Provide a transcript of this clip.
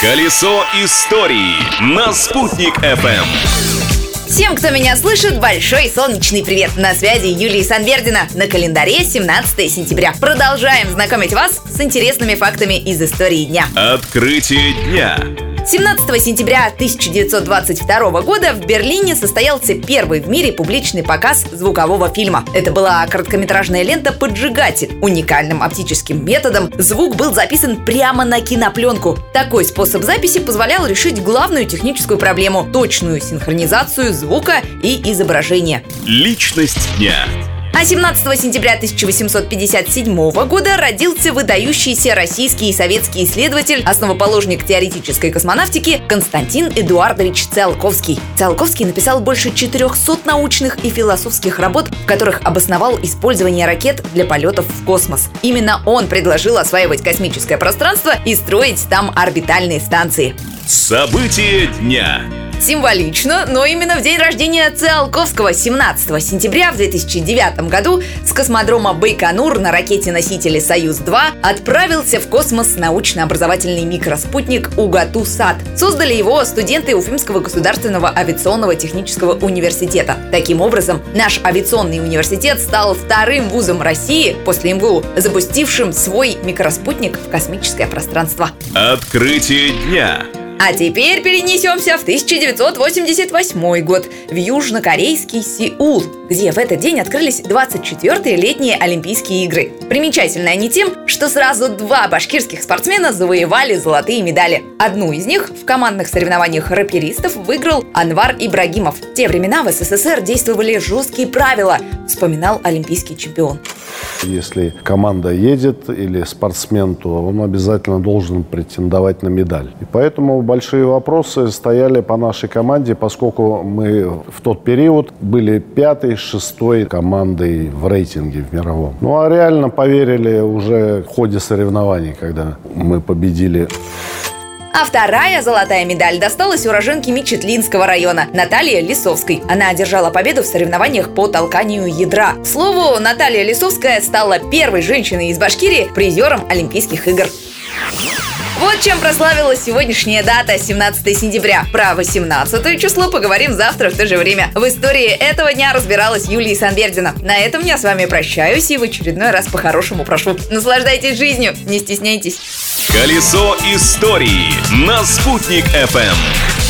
Колесо истории на «Спутник FM. Всем, кто меня слышит, большой солнечный привет! На связи Юлия Санвердина. На календаре 17 сентября. Продолжаем знакомить вас с интересными фактами из истории дня. Открытие дня. 17 сентября 1922 года в Берлине состоялся первый в мире публичный показ звукового фильма. Это была короткометражная лента «Поджигатель». Уникальным оптическим методом звук был записан прямо на кинопленку. Такой способ записи позволял решить главную техническую проблему – точную синхронизацию звука и изображения. Личность дня. А 17 сентября 1857 года родился выдающийся российский и советский исследователь, основоположник теоретической космонавтики Константин Эдуардович Циолковский. Циолковский написал больше 400 научных и философских работ, в которых обосновал использование ракет для полетов в космос. Именно он предложил осваивать космическое пространство и строить там орбитальные станции. События дня. Символично, но именно в день рождения Циолковского, 17 сентября в 2009 году, с космодрома Байконур на ракете-носителе «Союз-2» отправился в космос научно-образовательный микроспутник «Угату-САД». Создали его студенты Уфимского государственного авиационного технического университета. Таким образом, наш авиационный университет стал вторым вузом России после МГУ, запустившим свой микроспутник в космическое пространство. Открытие дня. А теперь перенесемся в 1988 год в южнокорейский Сеул, где в этот день открылись 24-е летние Олимпийские игры. Примечательны они тем, что сразу два башкирских спортсмена завоевали золотые медали. Одну из них в командных соревнованиях рэперистов выиграл Анвар Ибрагимов. В те времена в СССР действовали жесткие правила, вспоминал олимпийский чемпион. Если команда едет или спортсмен, то он обязательно должен претендовать на медаль. И поэтому большие вопросы стояли по нашей команде, поскольку мы в тот период были пятой, шестой командой в рейтинге в мировом. Ну а реально поверили уже в ходе соревнований, когда мы победили а вторая золотая медаль досталась уроженке Мичетлинского района Наталье Лисовской. Она одержала победу в соревнованиях по толканию ядра. К слову, Наталья Лисовская стала первой женщиной из Башкирии призером Олимпийских игр. Вот чем прославилась сегодняшняя дата, 17 сентября. Про 18 число поговорим завтра в то же время. В истории этого дня разбиралась Юлия Санбердина. На этом я с вами прощаюсь и в очередной раз по-хорошему прошу. Наслаждайтесь жизнью, не стесняйтесь. Колесо истории на «Спутник FM.